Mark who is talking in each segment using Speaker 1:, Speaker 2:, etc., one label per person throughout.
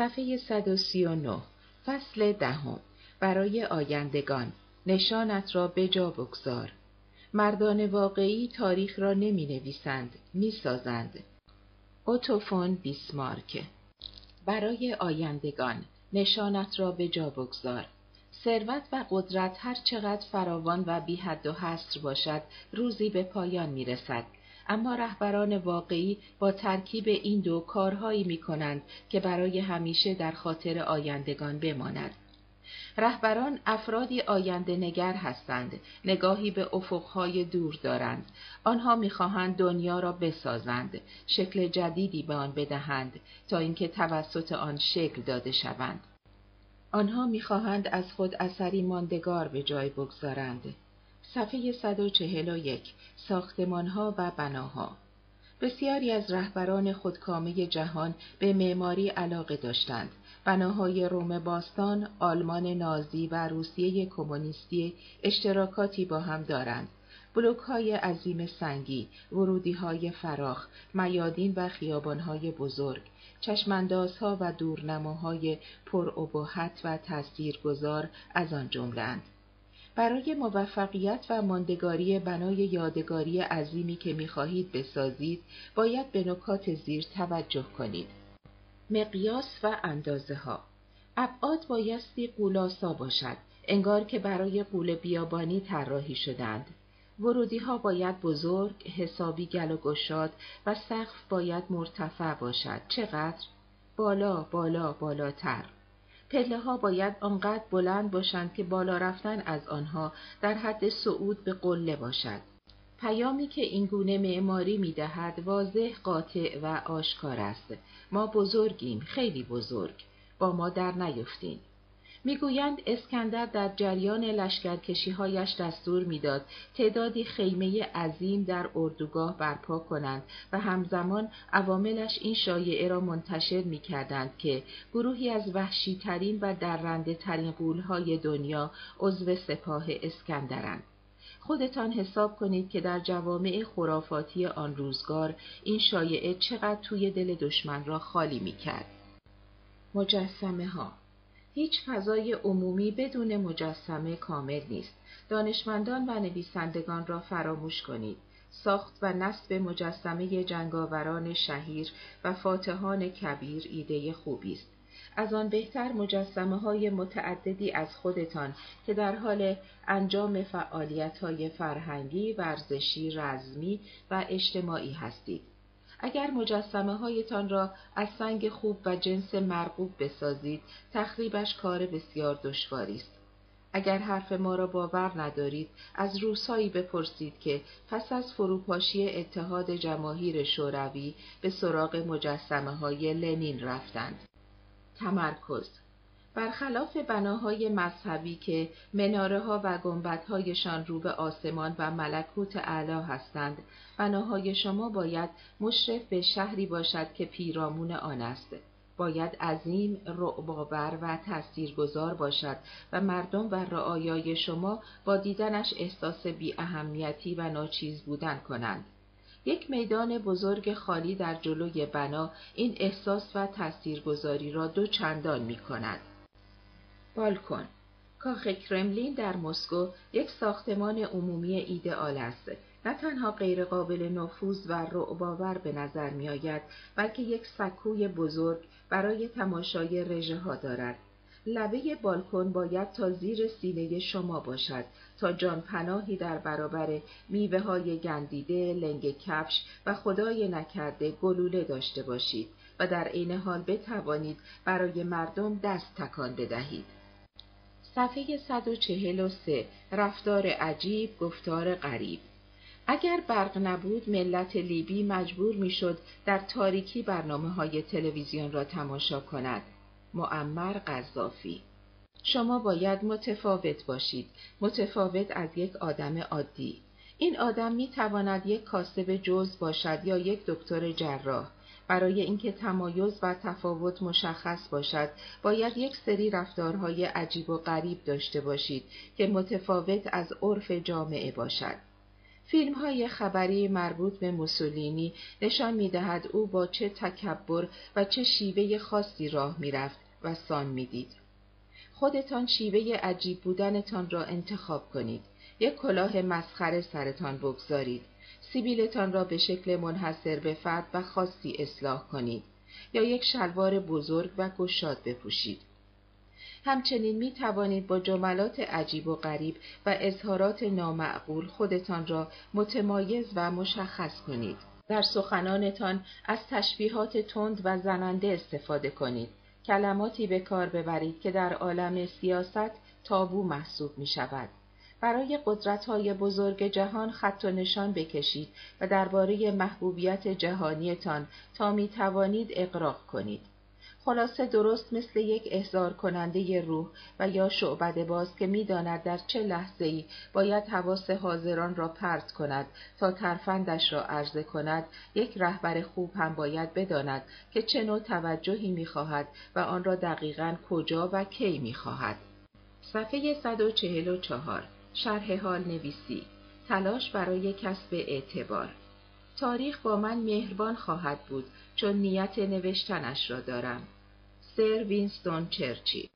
Speaker 1: صفحه 139 فصل دهم. برای آیندگان نشانت را به جا بگذار. مردان واقعی تاریخ را نمی نویسند می سازند اوتوفون بیسمارک. برای آیندگان نشانت را به جا بگذار. ثروت و قدرت هر چقدر فراوان و بی حد و حصر باشد روزی به پایان می رسد اما رهبران واقعی با ترکیب این دو کارهایی می کنند که برای همیشه در خاطر آیندگان بماند. رهبران افرادی آینده نگر هستند، نگاهی به افقهای دور دارند. آنها می‌خواهند دنیا را بسازند، شکل جدیدی به آن بدهند تا اینکه توسط آن شکل داده شوند. آنها می‌خواهند از خود اثری ماندگار به جای بگذارند. صفحه 141 ساختمانها و بناها بسیاری از رهبران خودکامه جهان به معماری علاقه داشتند. بناهای روم باستان، آلمان نازی و روسیه کمونیستی اشتراکاتی با هم دارند. بلوک های عظیم سنگی، ورودی های فراخ، میادین و خیابان های بزرگ، چشماندازها و دورنماهای پر و تاثیرگذار از آن جملهاند. برای موفقیت و ماندگاری بنای یادگاری عظیمی که می‌خواهید بسازید باید به نکات زیر توجه کنید. مقیاس و اندازه ها ابعاد بایستی قولاسا باشد انگار که برای قول بیابانی طراحی شدند ورودی ها باید بزرگ، حسابی گل و گشاد و سقف باید مرتفع باشد. چقدر؟ بالا، بالا، بالاتر. پله ها باید آنقدر بلند باشند که بالا رفتن از آنها در حد صعود به قله باشد. پیامی که این گونه معماری می دهد واضح قاطع و آشکار است. ما بزرگیم، خیلی بزرگ. با ما در نیفتین. می‌گویند اسکندر در جریان لشکرکشیهایش دستور می‌داد تعدادی خیمه عظیم در اردوگاه برپا کنند و همزمان عواملش این شایعه را منتشر می‌کردند که گروهی از وحشیترین و درنده ترین قولهای دنیا عضو سپاه اسکندرند. خودتان حساب کنید که در جوامع خرافاتی آن روزگار این شایعه چقدر توی دل دشمن را خالی می‌کرد. مجسمه ها هیچ فضای عمومی بدون مجسمه کامل نیست. دانشمندان و نویسندگان را فراموش کنید. ساخت و نصب مجسمه جنگاوران شهیر و فاتحان کبیر ایده خوبی است. از آن بهتر مجسمه های متعددی از خودتان که در حال انجام فعالیت های فرهنگی، ورزشی، رزمی و اجتماعی هستید. اگر مجسمه هایتان را از سنگ خوب و جنس مرغوب بسازید، تخریبش کار بسیار دشواری است. اگر حرف ما را باور ندارید، از روسایی بپرسید که پس از فروپاشی اتحاد جماهیر شوروی به سراغ مجسمه های لنین رفتند. تمرکز برخلاف بناهای مذهبی که مناره ها و هایشان رو به آسمان و ملکوت اعلی هستند، بناهای شما باید مشرف به شهری باشد که پیرامون آن است. باید عظیم، رعباور و تاثیرگذار باشد و مردم و رعایای شما با دیدنش احساس بی اهمیتی و ناچیز بودن کنند. یک میدان بزرگ خالی در جلوی بنا این احساس و تاثیرگذاری را دو چندان می کند. بالکن کاخ کرملین در مسکو یک ساختمان عمومی ایدئال است. نه تنها غیرقابل نفوذ و رعباور به نظر می آید بلکه یک سکوی بزرگ برای تماشای رژه ها دارد. لبه بالکن باید تا زیر سینه شما باشد تا جان پناهی در برابر میوه های گندیده، لنگ کفش و خدای نکرده گلوله داشته باشید و در عین حال بتوانید برای مردم دست تکان بدهید. صفحه 143 رفتار عجیب گفتار غریب. اگر برق نبود ملت لیبی مجبور می‌شد در تاریکی برنامه های تلویزیون را تماشا کند. معمر قذافی. شما باید متفاوت باشید. متفاوت از یک آدم عادی. این آدم می تواند یک کاسب جز باشد یا یک دکتر جراح. برای اینکه تمایز و تفاوت مشخص باشد باید یک سری رفتارهای عجیب و غریب داشته باشید که متفاوت از عرف جامعه باشد فیلم های خبری مربوط به موسولینی نشان می دهد او با چه تکبر و چه شیوه خاصی راه می رفت و سان می دید. خودتان شیوه عجیب بودنتان را انتخاب کنید. یک کلاه مسخره سرتان بگذارید. سیبیلتان را به شکل منحصر به فرد و خاصی اصلاح کنید. یا یک شلوار بزرگ و گشاد بپوشید. همچنین می توانید با جملات عجیب و غریب و اظهارات نامعقول خودتان را متمایز و مشخص کنید. در سخنانتان از تشبیهات تند و زننده استفاده کنید. کلماتی به کار ببرید که در عالم سیاست تابو محسوب می شود. برای های بزرگ جهان خط و نشان بکشید و درباره محبوبیت جهانیتان تا می توانید اقراق کنید. خلاصه درست مثل یک احضار کننده روح و یا شعبد باز که می‌داند در چه لحظه ای باید حواس حاضران را پرت کند تا ترفندش را عرضه کند یک رهبر خوب هم باید بداند که چه نوع توجهی می‌خواهد و آن را دقیقا کجا و کی می‌خواهد صفحه 144 شرح حال نویسی تلاش برای کسب اعتبار تاریخ با من مهربان خواهد بود چون نیت نوشتنش را دارم. سر وینستون چرچی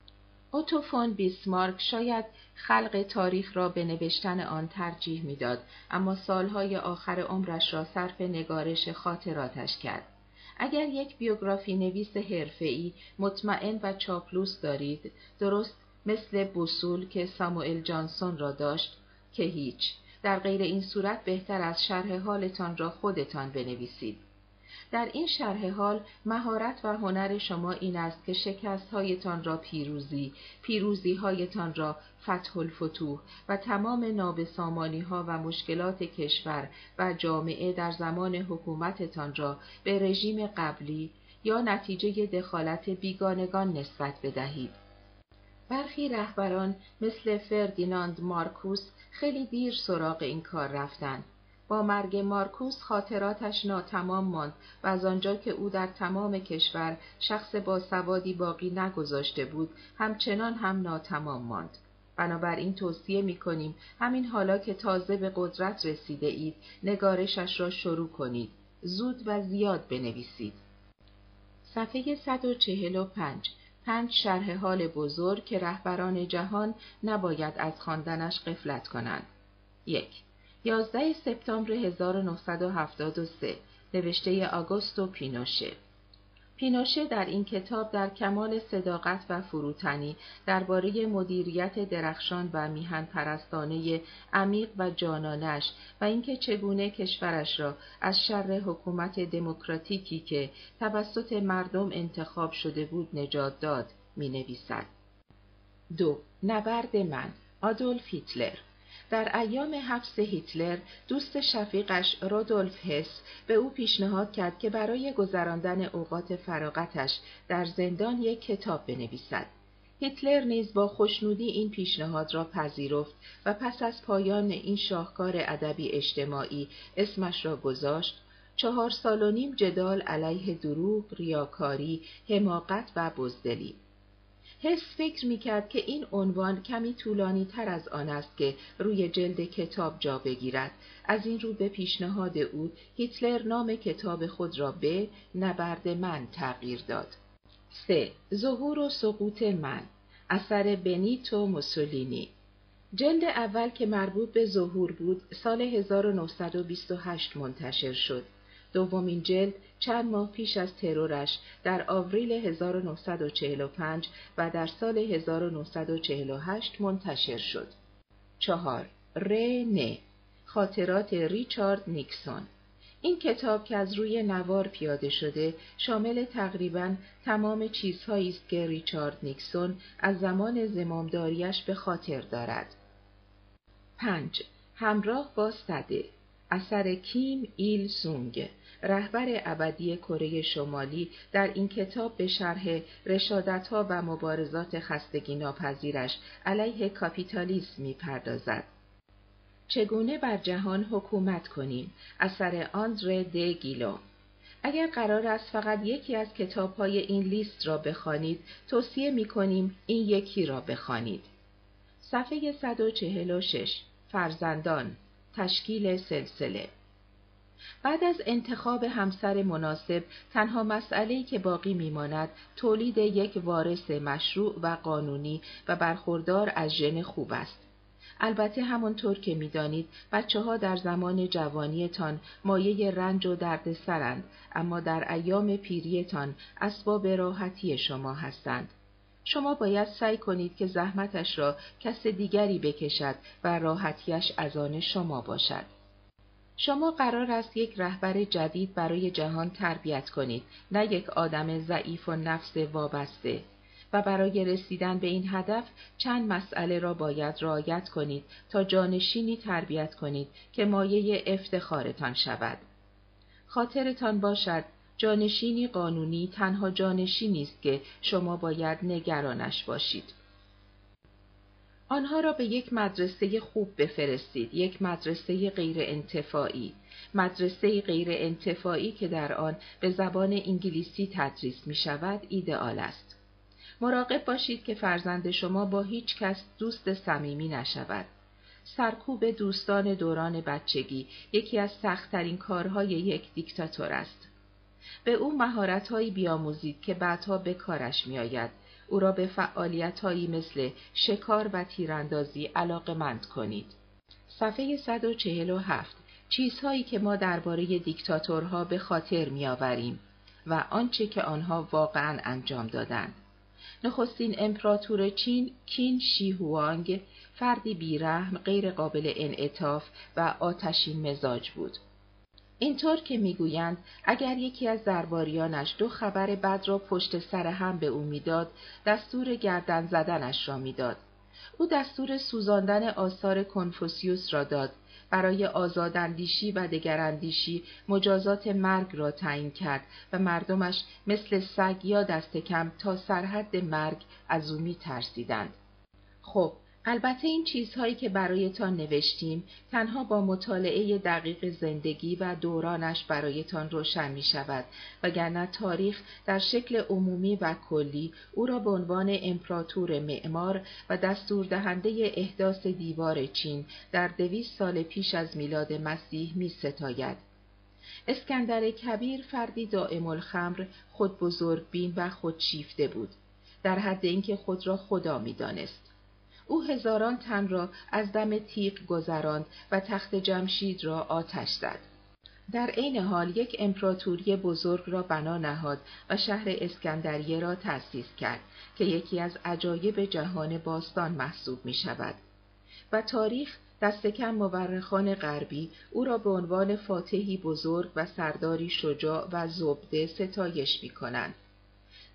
Speaker 1: اوتوفون بیسمارک شاید خلق تاریخ را به نوشتن آن ترجیح می‌داد اما سالهای آخر عمرش را صرف نگارش خاطراتش کرد. اگر یک بیوگرافی نویس حرفه‌ای مطمئن و چاپلوس دارید درست مثل بوسول که ساموئل جانسون را داشت که هیچ در غیر این صورت بهتر از شرح حالتان را خودتان بنویسید. در این شرح حال مهارت و هنر شما این است که شکست هایتان را پیروزی، پیروزی هایتان را فتح الفتوح و تمام نابسامانی ها و مشکلات کشور و جامعه در زمان حکومتتان را به رژیم قبلی یا نتیجه دخالت بیگانگان نسبت بدهید. برخی رهبران مثل فردیناند مارکوس خیلی دیر سراغ این کار رفتند. با مرگ مارکوس خاطراتش ناتمام ماند و از آنجا که او در تمام کشور شخص با سوادی باقی نگذاشته بود همچنان هم ناتمام ماند. بنابراین توصیه می کنیم همین حالا که تازه به قدرت رسیده اید نگارشش را شروع کنید. زود و زیاد بنویسید. صفحه 145 پنج شرح حال بزرگ که رهبران جهان نباید از خواندنش قفلت کنند. یک 11 سپتامبر 1973 نوشته آگوستو پینوشه پینوشه در این کتاب در کمال صداقت و فروتنی درباره مدیریت درخشان و میهن پرستانه عمیق و جانانش و اینکه چگونه کشورش را از شر حکومت دموکراتیکی که توسط مردم انتخاب شده بود نجات داد می نویسد. دو نبرد من آدولف هیتلر در ایام حبس هیتلر دوست شفیقش رودولف هس به او پیشنهاد کرد که برای گذراندن اوقات فراغتش در زندان یک کتاب بنویسد. هیتلر نیز با خوشنودی این پیشنهاد را پذیرفت و پس از پایان این شاهکار ادبی اجتماعی اسمش را گذاشت چهار سال و نیم جدال علیه دروغ، ریاکاری، حماقت و بزدلی حس فکر می‌کرد که این عنوان کمی طولانی تر از آن است که روی جلد کتاب جا بگیرد. از این رو به پیشنهاد او هیتلر نام کتاب خود را به نبرد من تغییر داد. 3. ظهور و سقوط من اثر بنیتو موسولینی جلد اول که مربوط به ظهور بود سال 1928 منتشر شد. دومین جلد چند ماه پیش از ترورش در آوریل 1945 و در سال 1948 منتشر شد. چهار نه خاطرات ریچارد نیکسون این کتاب که از روی نوار پیاده شده شامل تقریبا تمام چیزهایی است که ریچارد نیکسون از زمان زمامداریش به خاطر دارد. 5. همراه با صده اثر کیم ایل سونگ رهبر ابدی کره شمالی در این کتاب به شرح رشادتها و مبارزات خستگی ناپذیرش علیه کاپیتالیسم می‌پردازد. چگونه بر جهان حکومت کنیم اثر آندره د گیلو اگر قرار است فقط یکی از کتاب های این لیست را بخوانید توصیه می کنیم این یکی را بخوانید. صفحه 146 فرزندان تشکیل سلسله بعد از انتخاب همسر مناسب تنها مسئله‌ای که باقی میماند تولید یک وارث مشروع و قانونی و برخوردار از ژن خوب است البته همانطور که می‌دانید بچه ها در زمان جوانیتان مایه رنج و درد سرند اما در ایام پیریتان اسباب راحتی شما هستند. شما باید سعی کنید که زحمتش را کس دیگری بکشد و راحتیش از آن شما باشد. شما قرار است یک رهبر جدید برای جهان تربیت کنید نه یک آدم ضعیف و نفس وابسته و برای رسیدن به این هدف چند مسئله را باید رعایت کنید تا جانشینی تربیت کنید که مایه افتخارتان شود. خاطرتان باشد جانشینی قانونی تنها جانشینی است که شما باید نگرانش باشید. آنها را به یک مدرسه خوب بفرستید، یک مدرسه غیر انتفاعی، مدرسه غیر انتفاعی که در آن به زبان انگلیسی تدریس می شود ایدئال است. مراقب باشید که فرزند شما با هیچ کس دوست صمیمی نشود. سرکوب دوستان دوران بچگی یکی از سختترین کارهای یک دیکتاتور است. به او مهارتهایی بیاموزید که بعدها به کارش میآید. او را به فعالیتهایی مثل شکار و تیراندازی علاقمند کنید. صفحه 147 چیزهایی که ما درباره دیکتاتورها به خاطر میآوریم و آنچه که آنها واقعا انجام دادند. نخستین امپراتور چین کین شی هوانگ فردی بیرحم غیر قابل انعطاف و آتشین مزاج بود. اینطور که می‌گویند اگر یکی از درباریانش دو خبر بد را پشت سر هم به او می‌داد دستور گردن زدنش را می‌داد او دستور سوزاندن آثار کنفوسیوس را داد برای آزاداندیشی و دگراندیشی مجازات مرگ را تعیین کرد و مردمش مثل سگ یا دست کم تا سرحد مرگ از او می ترسیدند. خب البته این چیزهایی که برایتان نوشتیم تنها با مطالعه دقیق زندگی و دورانش برایتان روشن می شود وگرنه تاریخ در شکل عمومی و کلی او را به عنوان امپراتور معمار و دستور دهنده احداث دیوار چین در دویست سال پیش از میلاد مسیح می ستاید. اسکندر کبیر فردی دائم الخمر خود بزرگ بین و خود شیفته بود در حد اینکه خود را خدا می دانست. او هزاران تن را از دم تیغ گذراند و تخت جمشید را آتش زد. در عین حال یک امپراتوری بزرگ را بنا نهاد و شهر اسکندریه را تأسیس کرد که یکی از عجایب جهان باستان محسوب می شود. و تاریخ دست کم مورخان غربی او را به عنوان فاتحی بزرگ و سرداری شجاع و زبده ستایش می کنند.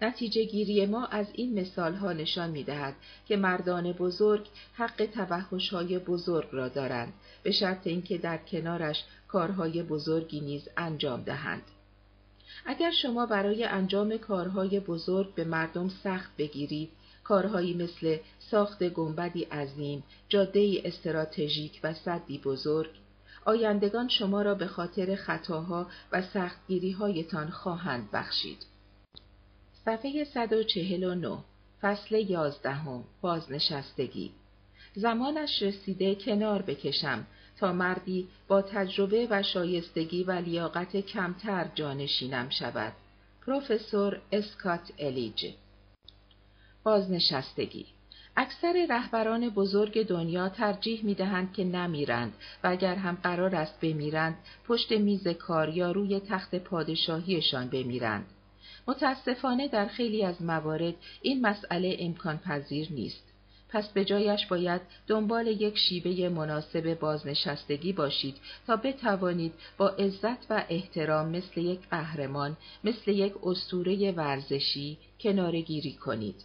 Speaker 1: نتیجه گیری ما از این مثال ها نشان می دهد که مردان بزرگ حق توحش های بزرگ را دارند به شرط اینکه در کنارش کارهای بزرگی نیز انجام دهند. اگر شما برای انجام کارهای بزرگ به مردم سخت بگیرید، کارهایی مثل ساخت گنبدی عظیم، جاده استراتژیک و صدی بزرگ، آیندگان شما را به خاطر خطاها و سختگیری هایتان خواهند بخشید. صفحه 149 فصل یازدهم بازنشستگی زمانش رسیده کنار بکشم تا مردی با تجربه و شایستگی و لیاقت کمتر جانشینم شود. پروفسور اسکات الیج بازنشستگی اکثر رهبران بزرگ دنیا ترجیح می دهند که نمیرند و اگر هم قرار است بمیرند پشت میز کار یا روی تخت پادشاهیشان بمیرند. متاسفانه در خیلی از موارد این مسئله امکان پذیر نیست. پس به جایش باید دنبال یک شیوه مناسب بازنشستگی باشید تا بتوانید با عزت و احترام مثل یک قهرمان، مثل یک استوره ورزشی کنارگیری کنید.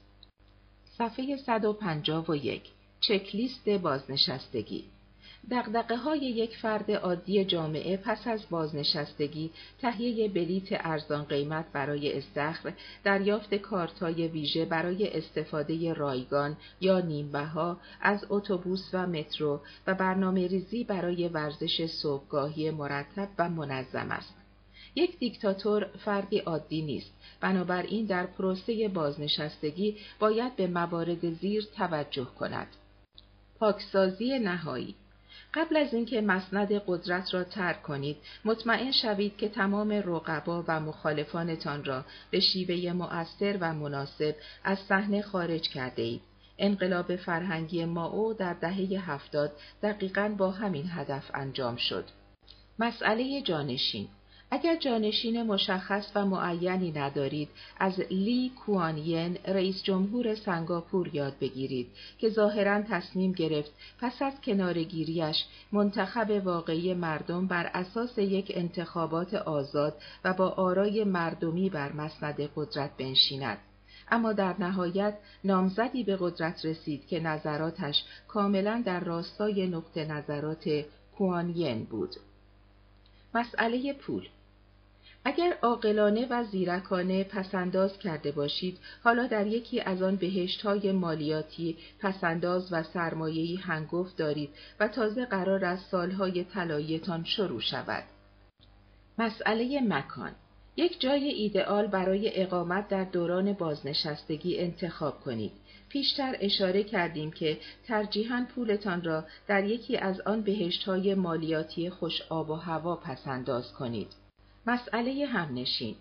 Speaker 1: صفحه 151 چکلیست بازنشستگی دقدقه های یک فرد عادی جامعه پس از بازنشستگی تهیه بلیت ارزان قیمت برای استخر، دریافت کارتای ویژه برای استفاده رایگان یا نیمبها از اتوبوس و مترو و برنامه ریزی برای ورزش صبحگاهی مرتب و منظم است. یک دیکتاتور فردی عادی نیست. بنابراین در پروسه بازنشستگی باید به موارد زیر توجه کند. پاکسازی نهایی. قبل از اینکه مسند قدرت را ترک کنید مطمئن شوید که تمام رقبا و مخالفانتان را به شیوه مؤثر و مناسب از صحنه خارج کرده اید. انقلاب فرهنگی ماو در دهه هفتاد دقیقا با همین هدف انجام شد. مسئله جانشین اگر جانشین مشخص و معینی ندارید از لی کوانین رئیس جمهور سنگاپور یاد بگیرید که ظاهرا تصمیم گرفت پس از کنارگیریش منتخب واقعی مردم بر اساس یک انتخابات آزاد و با آرای مردمی بر مسند قدرت بنشیند. اما در نهایت نامزدی به قدرت رسید که نظراتش کاملا در راستای نقطه نظرات کوانین بود. مسئله پول اگر عاقلانه و زیرکانه پسنداز کرده باشید حالا در یکی از آن بهشت های مالیاتی پسنداز و سرمایهی هنگفت دارید و تازه قرار است سالهای طلاییتان شروع شود. مسئله مکان یک جای ایدئال برای اقامت در دوران بازنشستگی انتخاب کنید. پیشتر اشاره کردیم که ترجیحاً پولتان را در یکی از آن بهشت های مالیاتی خوش آب و هوا پسنداز کنید. مسئله همنشین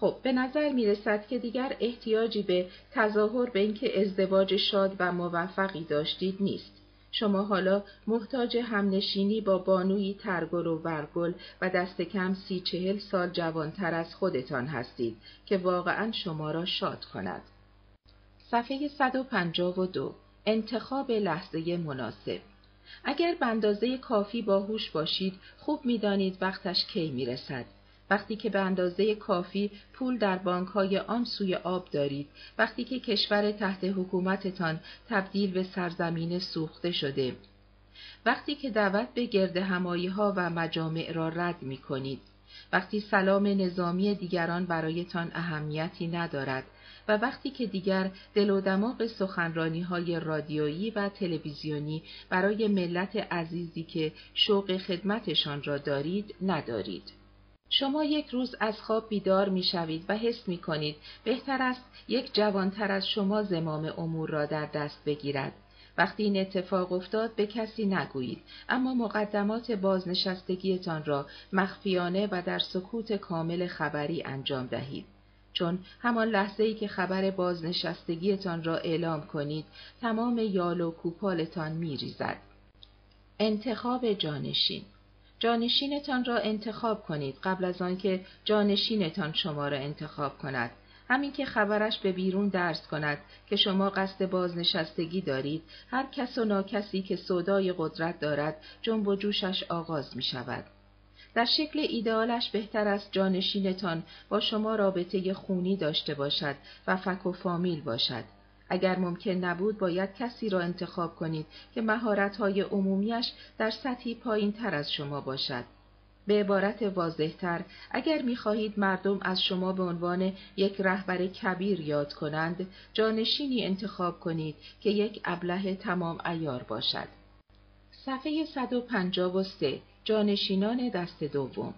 Speaker 1: خب به نظر می رسد که دیگر احتیاجی به تظاهر به اینکه ازدواج شاد و موفقی داشتید نیست. شما حالا محتاج همنشینی با بانوی ترگل و ورگل و دست کم سی چهل سال جوانتر از خودتان هستید که واقعا شما را شاد کند. صفحه 152 انتخاب لحظه مناسب اگر به اندازه کافی باهوش باشید خوب می‌دانید وقتش کی می‌رسد وقتی که به اندازه کافی پول در بانک های آن سوی آب دارید، وقتی که کشور تحت حکومتتان تبدیل به سرزمین سوخته شده، وقتی که دعوت به گرد همایی ها و مجامع را رد می کنید، وقتی سلام نظامی دیگران برایتان اهمیتی ندارد و وقتی که دیگر دل و دماغ سخنرانی های رادیویی و تلویزیونی برای ملت عزیزی که شوق خدمتشان را دارید ندارید. شما یک روز از خواب بیدار می شوید و حس می کنید بهتر است یک جوانتر از شما زمام امور را در دست بگیرد. وقتی این اتفاق افتاد به کسی نگویید اما مقدمات بازنشستگیتان را مخفیانه و در سکوت کامل خبری انجام دهید. چون همان لحظه ای که خبر بازنشستگیتان را اعلام کنید تمام یال و کوپالتان می ریزد. انتخاب جانشین جانشینتان را انتخاب کنید قبل از آنکه جانشینتان شما را انتخاب کند. همین که خبرش به بیرون درس کند که شما قصد بازنشستگی دارید، هر کس و ناکسی که صدای قدرت دارد، جنب و جوشش آغاز می شود. در شکل ایدئالش بهتر است جانشینتان با شما رابطه خونی داشته باشد و فک و فامیل باشد. اگر ممکن نبود باید کسی را انتخاب کنید که مهارت‌های عمومیش در سطحی پایین تر از شما باشد. به عبارت واضحتر اگر می‌خواهید مردم از شما به عنوان یک رهبر کبیر یاد کنند جانشینی انتخاب کنید که یک ابله تمام ایار باشد. صفحه 153 جانشینان دست دوم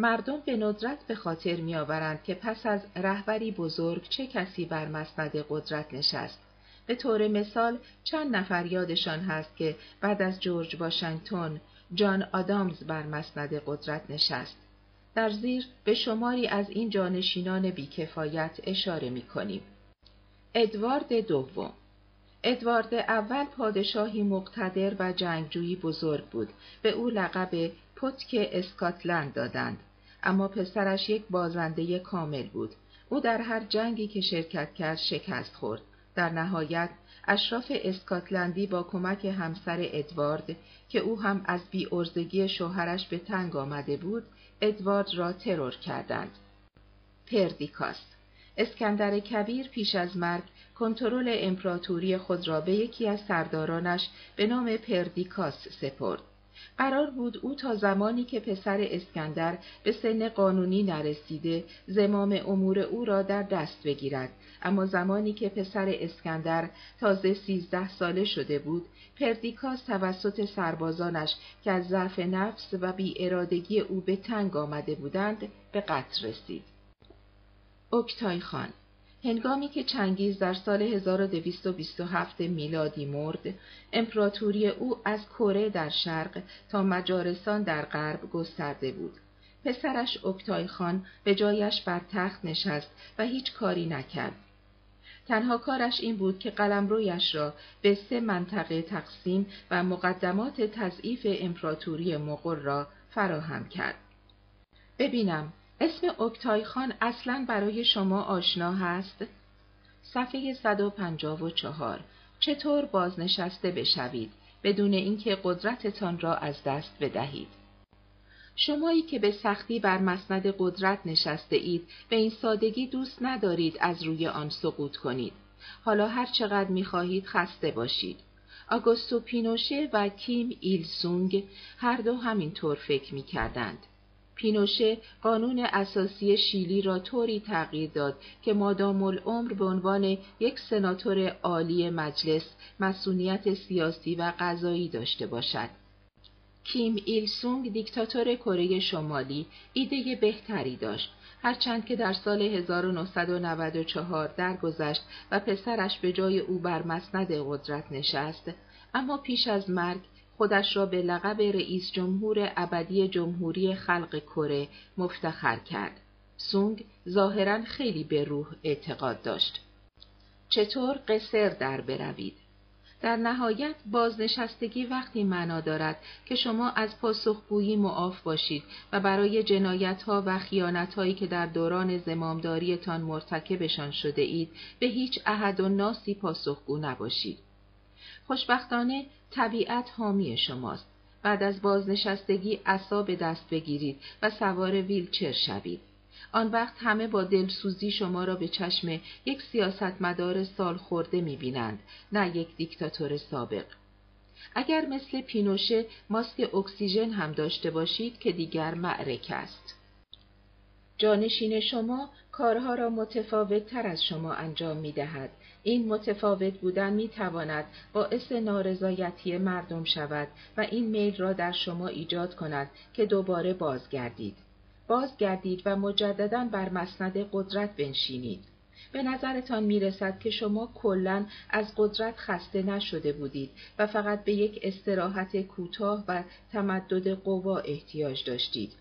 Speaker 1: مردم به ندرت به خاطر میآورند که پس از رهبری بزرگ چه کسی بر مسند قدرت نشست. به طور مثال چند نفر یادشان هست که بعد از جورج واشنگتن جان آدامز بر مسند قدرت نشست. در زیر به شماری از این جانشینان بیکفایت اشاره می کنیم. ادوارد دوم ادوارد اول پادشاهی مقتدر و جنگجویی بزرگ بود. به او لقب پتک اسکاتلند دادند. اما پسرش یک بازنده کامل بود. او در هر جنگی که شرکت کرد شکست خورد. در نهایت اشراف اسکاتلندی با کمک همسر ادوارد که او هم از ارزگی شوهرش به تنگ آمده بود، ادوارد را ترور کردند. پردیکاس اسکندر کبیر پیش از مرگ کنترل امپراتوری خود را به یکی از سردارانش به نام پردیکاس سپرد. قرار بود او تا زمانی که پسر اسکندر به سن قانونی نرسیده زمام امور او را در دست بگیرد اما زمانی که پسر اسکندر تازه سیزده ساله شده بود پردیکاس توسط سربازانش که از ضعف نفس و بی ارادگی او به تنگ آمده بودند به قتل رسید. اکتای خان هنگامی که چنگیز در سال 1227 میلادی مرد، امپراتوری او از کره در شرق تا مجارستان در غرب گسترده بود. پسرش اکتای خان به جایش بر تخت نشست و هیچ کاری نکرد. تنها کارش این بود که قلمرویش را به سه منطقه تقسیم و مقدمات تضعیف امپراتوری مغول را فراهم کرد. ببینم اسم اکتای خان اصلا برای شما آشنا هست؟ صفحه 154 چطور بازنشسته بشوید بدون اینکه قدرتتان را از دست بدهید؟ شمایی که به سختی بر مسند قدرت نشسته اید به این سادگی دوست ندارید از روی آن سقوط کنید. حالا هر چقدر می خواهید خسته باشید. آگوستو پینوشه و کیم ایل سونگ هر دو همینطور فکر می کردند. پینوشه قانون اساسی شیلی را طوری تغییر داد که مادام العمر به عنوان یک سناتور عالی مجلس مسئولیت سیاسی و قضایی داشته باشد. کیم ایل سونگ دیکتاتور کره شمالی ایده بهتری داشت هرچند که در سال 1994 درگذشت و پسرش به جای او بر مسند قدرت نشست اما پیش از مرگ خودش را به لقب رئیس جمهور ابدی جمهوری خلق کره مفتخر کرد. سونگ ظاهرا خیلی به روح اعتقاد داشت. چطور قصر در بروید؟ در نهایت بازنشستگی وقتی معنا دارد که شما از پاسخگویی معاف باشید و برای جنایت ها و خیانت هایی که در دوران زمامداریتان مرتکبشان شده اید به هیچ عهد و ناسی پاسخگو نباشید. خوشبختانه طبیعت حامی شماست. بعد از بازنشستگی عصا به دست بگیرید و سوار ویلچر شوید. آن وقت همه با دلسوزی شما را به چشم یک سیاستمدار سال خورده می بینند، نه یک دیکتاتور سابق. اگر مثل پینوشه ماسک اکسیژن هم داشته باشید که دیگر معرک است. جانشین شما کارها را متفاوت تر از شما انجام می دهد. این متفاوت بودن می تواند باعث نارضایتی مردم شود و این میل را در شما ایجاد کند که دوباره بازگردید. بازگردید و مجددا بر مسند قدرت بنشینید. به نظرتان می رسد که شما کلا از قدرت خسته نشده بودید و فقط به یک استراحت کوتاه و تمدد قوا احتیاج داشتید.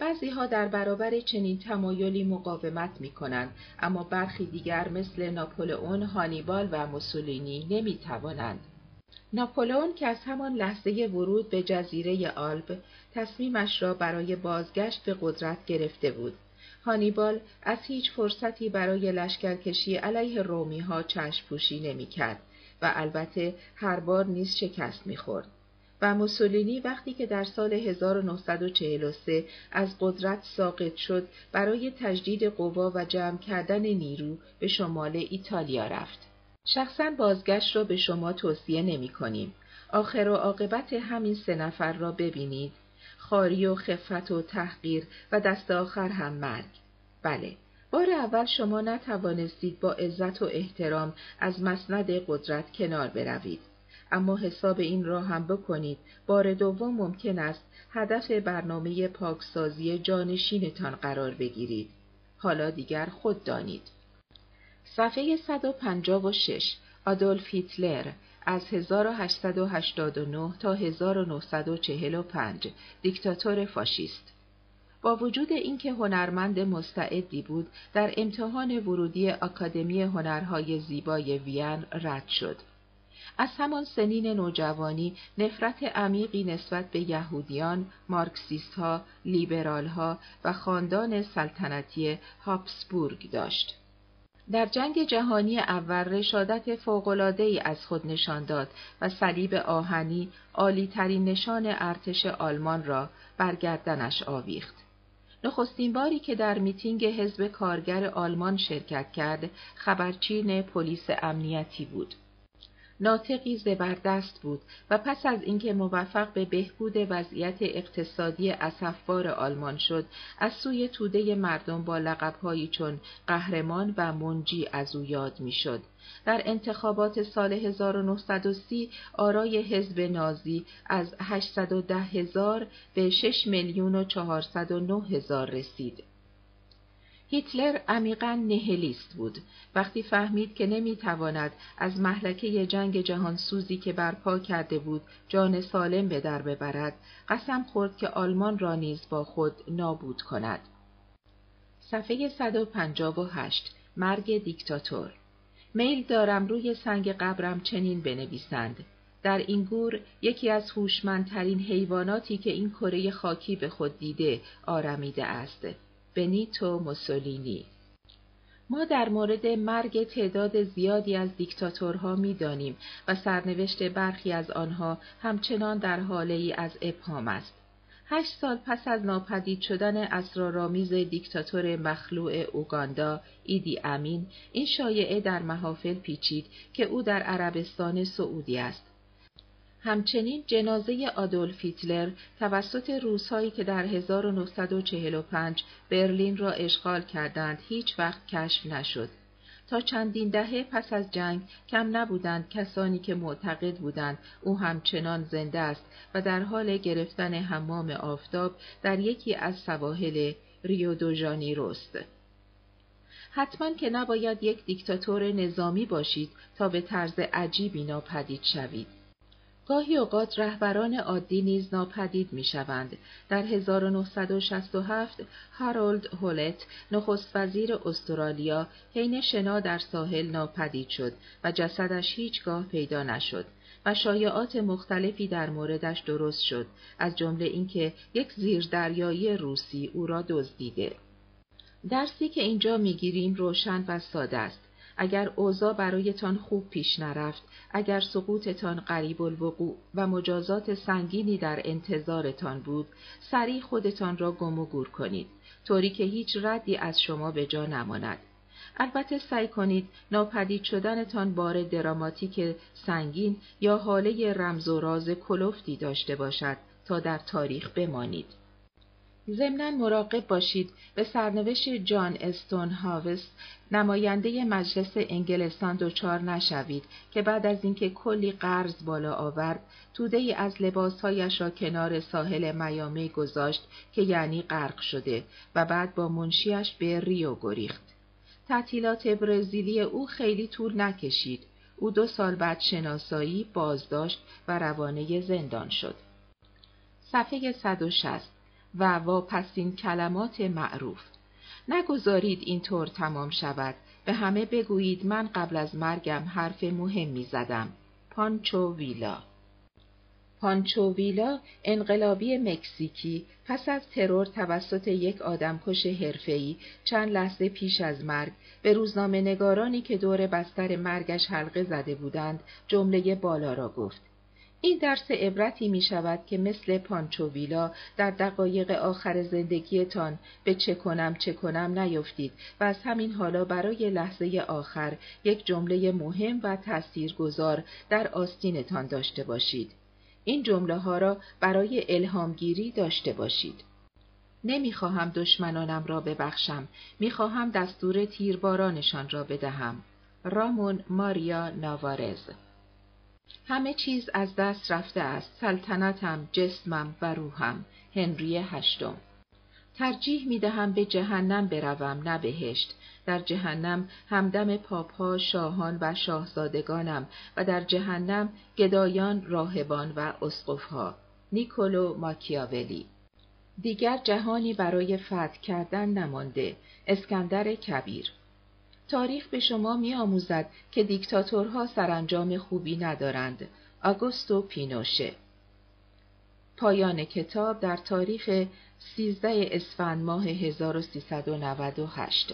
Speaker 1: بعضی ها در برابر چنین تمایلی مقاومت می کنند اما برخی دیگر مثل ناپولئون، هانیبال و موسولینی نمی توانند. ناپولئون که از همان لحظه ورود به جزیره آلب تصمیمش را برای بازگشت به قدرت گرفته بود. هانیبال از هیچ فرصتی برای لشکرکشی علیه رومی ها چشم پوشی نمی کرد و البته هر بار نیز شکست می خورد. و موسولینی وقتی که در سال 1943 از قدرت ساقط شد برای تجدید قوا و جمع کردن نیرو به شمال ایتالیا رفت. شخصا بازگشت را به شما توصیه نمی کنیم. آخر و عاقبت همین سه نفر را ببینید. خاری و خفت و تحقیر و دست آخر هم مرگ. بله، بار اول شما نتوانستید با عزت و احترام از مسند قدرت کنار بروید. اما حساب این را هم بکنید. بار دوم ممکن است هدف برنامه پاکسازی جانشینتان قرار بگیرید. حالا دیگر خود دانید. صفحه 156 آدولف هیتلر از 1889 تا 1945 دیکتاتور فاشیست. با وجود اینکه هنرمند مستعدی بود در امتحان ورودی آکادمی هنرهای زیبای وین رد شد. از همان سنین نوجوانی نفرت عمیقی نسبت به یهودیان، مارکسیست ها، لیبرال ها و خاندان سلطنتی هابسبورگ داشت. در جنگ جهانی اول رشادت فوق‌العاده‌ای از خود نشان داد و صلیب آهنی عالیترین نشان ارتش آلمان را برگردنش آویخت. نخستین باری که در میتینگ حزب کارگر آلمان شرکت کرد، خبرچین پلیس امنیتی بود. ناطقی زبردست بود و پس از اینکه موفق به بهبود وضعیت اقتصادی اسفبار آلمان شد از سوی توده مردم با لقبهایی چون قهرمان و منجی از او یاد می‌شد. در انتخابات سال 1930 آرای حزب نازی از 810 هزار به 6 میلیون و 409 هزار رسید. هیتلر عمیقا نهلیست بود. وقتی فهمید که نمی‌تواند از محلکه جنگ جهان سوزی که برپا کرده بود جان سالم به در ببرد، قسم خورد که آلمان را نیز با خود نابود کند. صفحه 158 مرگ دیکتاتور میل دارم روی سنگ قبرم چنین بنویسند. در این گور یکی از هوشمندترین حیواناتی که این کره خاکی به خود دیده آرمیده است. بنیتو موسولینی ما در مورد مرگ تعداد زیادی از دیکتاتورها می‌دانیم و سرنوشت برخی از آنها همچنان در حاله ای از ابهام است. هشت سال پس از ناپدید شدن اسرارآمیز دیکتاتور مخلوع اوگاندا ایدی امین این شایعه در محافل پیچید که او در عربستان سعودی است همچنین جنازه آدولف هیتلر توسط روسهایی که در 1945 برلین را اشغال کردند هیچ وقت کشف نشد. تا چندین دهه پس از جنگ کم نبودند کسانی که معتقد بودند او همچنان زنده است و در حال گرفتن حمام آفتاب در یکی از سواحل ریو دو ژانیروست. حتما که نباید یک دیکتاتور نظامی باشید تا به طرز عجیبی ناپدید شوید. گاهی اوقات رهبران عادی نیز ناپدید می شوند. در 1967 هارولد هولت نخست وزیر استرالیا حین شنا در ساحل ناپدید شد و جسدش هیچگاه پیدا نشد و شایعات مختلفی در موردش درست شد از جمله اینکه یک زیردریایی روسی او را دزدیده. درسی که اینجا می‌گیریم روشن و ساده است. اگر اوضاع برایتان خوب پیش نرفت، اگر سقوطتان قریب الوقوع و مجازات سنگینی در انتظارتان بود، سریع خودتان را گم و گور کنید، طوری که هیچ ردی از شما به جا نماند. البته سعی کنید ناپدید شدنتان بار دراماتیک سنگین یا حاله رمز و راز کلفتی داشته باشد تا در تاریخ بمانید. ضمنا مراقب باشید به سرنوشت جان استون هاوست نماینده مجلس انگلستان دچار نشوید که بعد از اینکه کلی قرض بالا آورد توده ای از لباسهایش را کنار ساحل میامی گذاشت که یعنی غرق شده و بعد با منشیش به ریو گریخت. تعطیلات برزیلی او خیلی طول نکشید. او دو سال بعد شناسایی، بازداشت و روانه زندان شد. صفحه 160 و واپسین کلمات معروف. نگذارید اینطور تمام شود. به همه بگویید من قبل از مرگم حرف مهمی زدم. پانچو ویلا. پانچو ویلا انقلابی مکزیکی. پس از ترور توسط یک آدمکش حرفه‌ای چند لحظه پیش از مرگ به روزنامه نگارانی که دور بستر مرگش حلقه زده بودند جمله بالا را گفت. این درس عبرتی می شود که مثل پانچوویلا در دقایق آخر زندگیتان به چه کنم چه کنم نیفتید و از همین حالا برای لحظه آخر یک جمله مهم و تاثیرگذار در آستینتان داشته باشید. این جمله ها را برای الهامگیری داشته باشید. نمی‌خواهم دشمنانم را ببخشم، می‌خواهم دستور تیربارانشان را بدهم. رامون ماریا ناوارز همه چیز از دست رفته است. سلطنتم جسمم و روحم. هنری هشتم. ترجیح می دهم به جهنم بروم نه بهشت. در جهنم همدم پاپها شاهان و شاهزادگانم و در جهنم گدایان راهبان و اسقفها. نیکولو ماکیاولی. دیگر جهانی برای فتح کردن نمانده. اسکندر کبیر. تاریخ به شما می آموزد که دیکتاتورها سرانجام خوبی ندارند. آگوستو پینوشه پایان کتاب در تاریخ 13 اسفند ماه 1398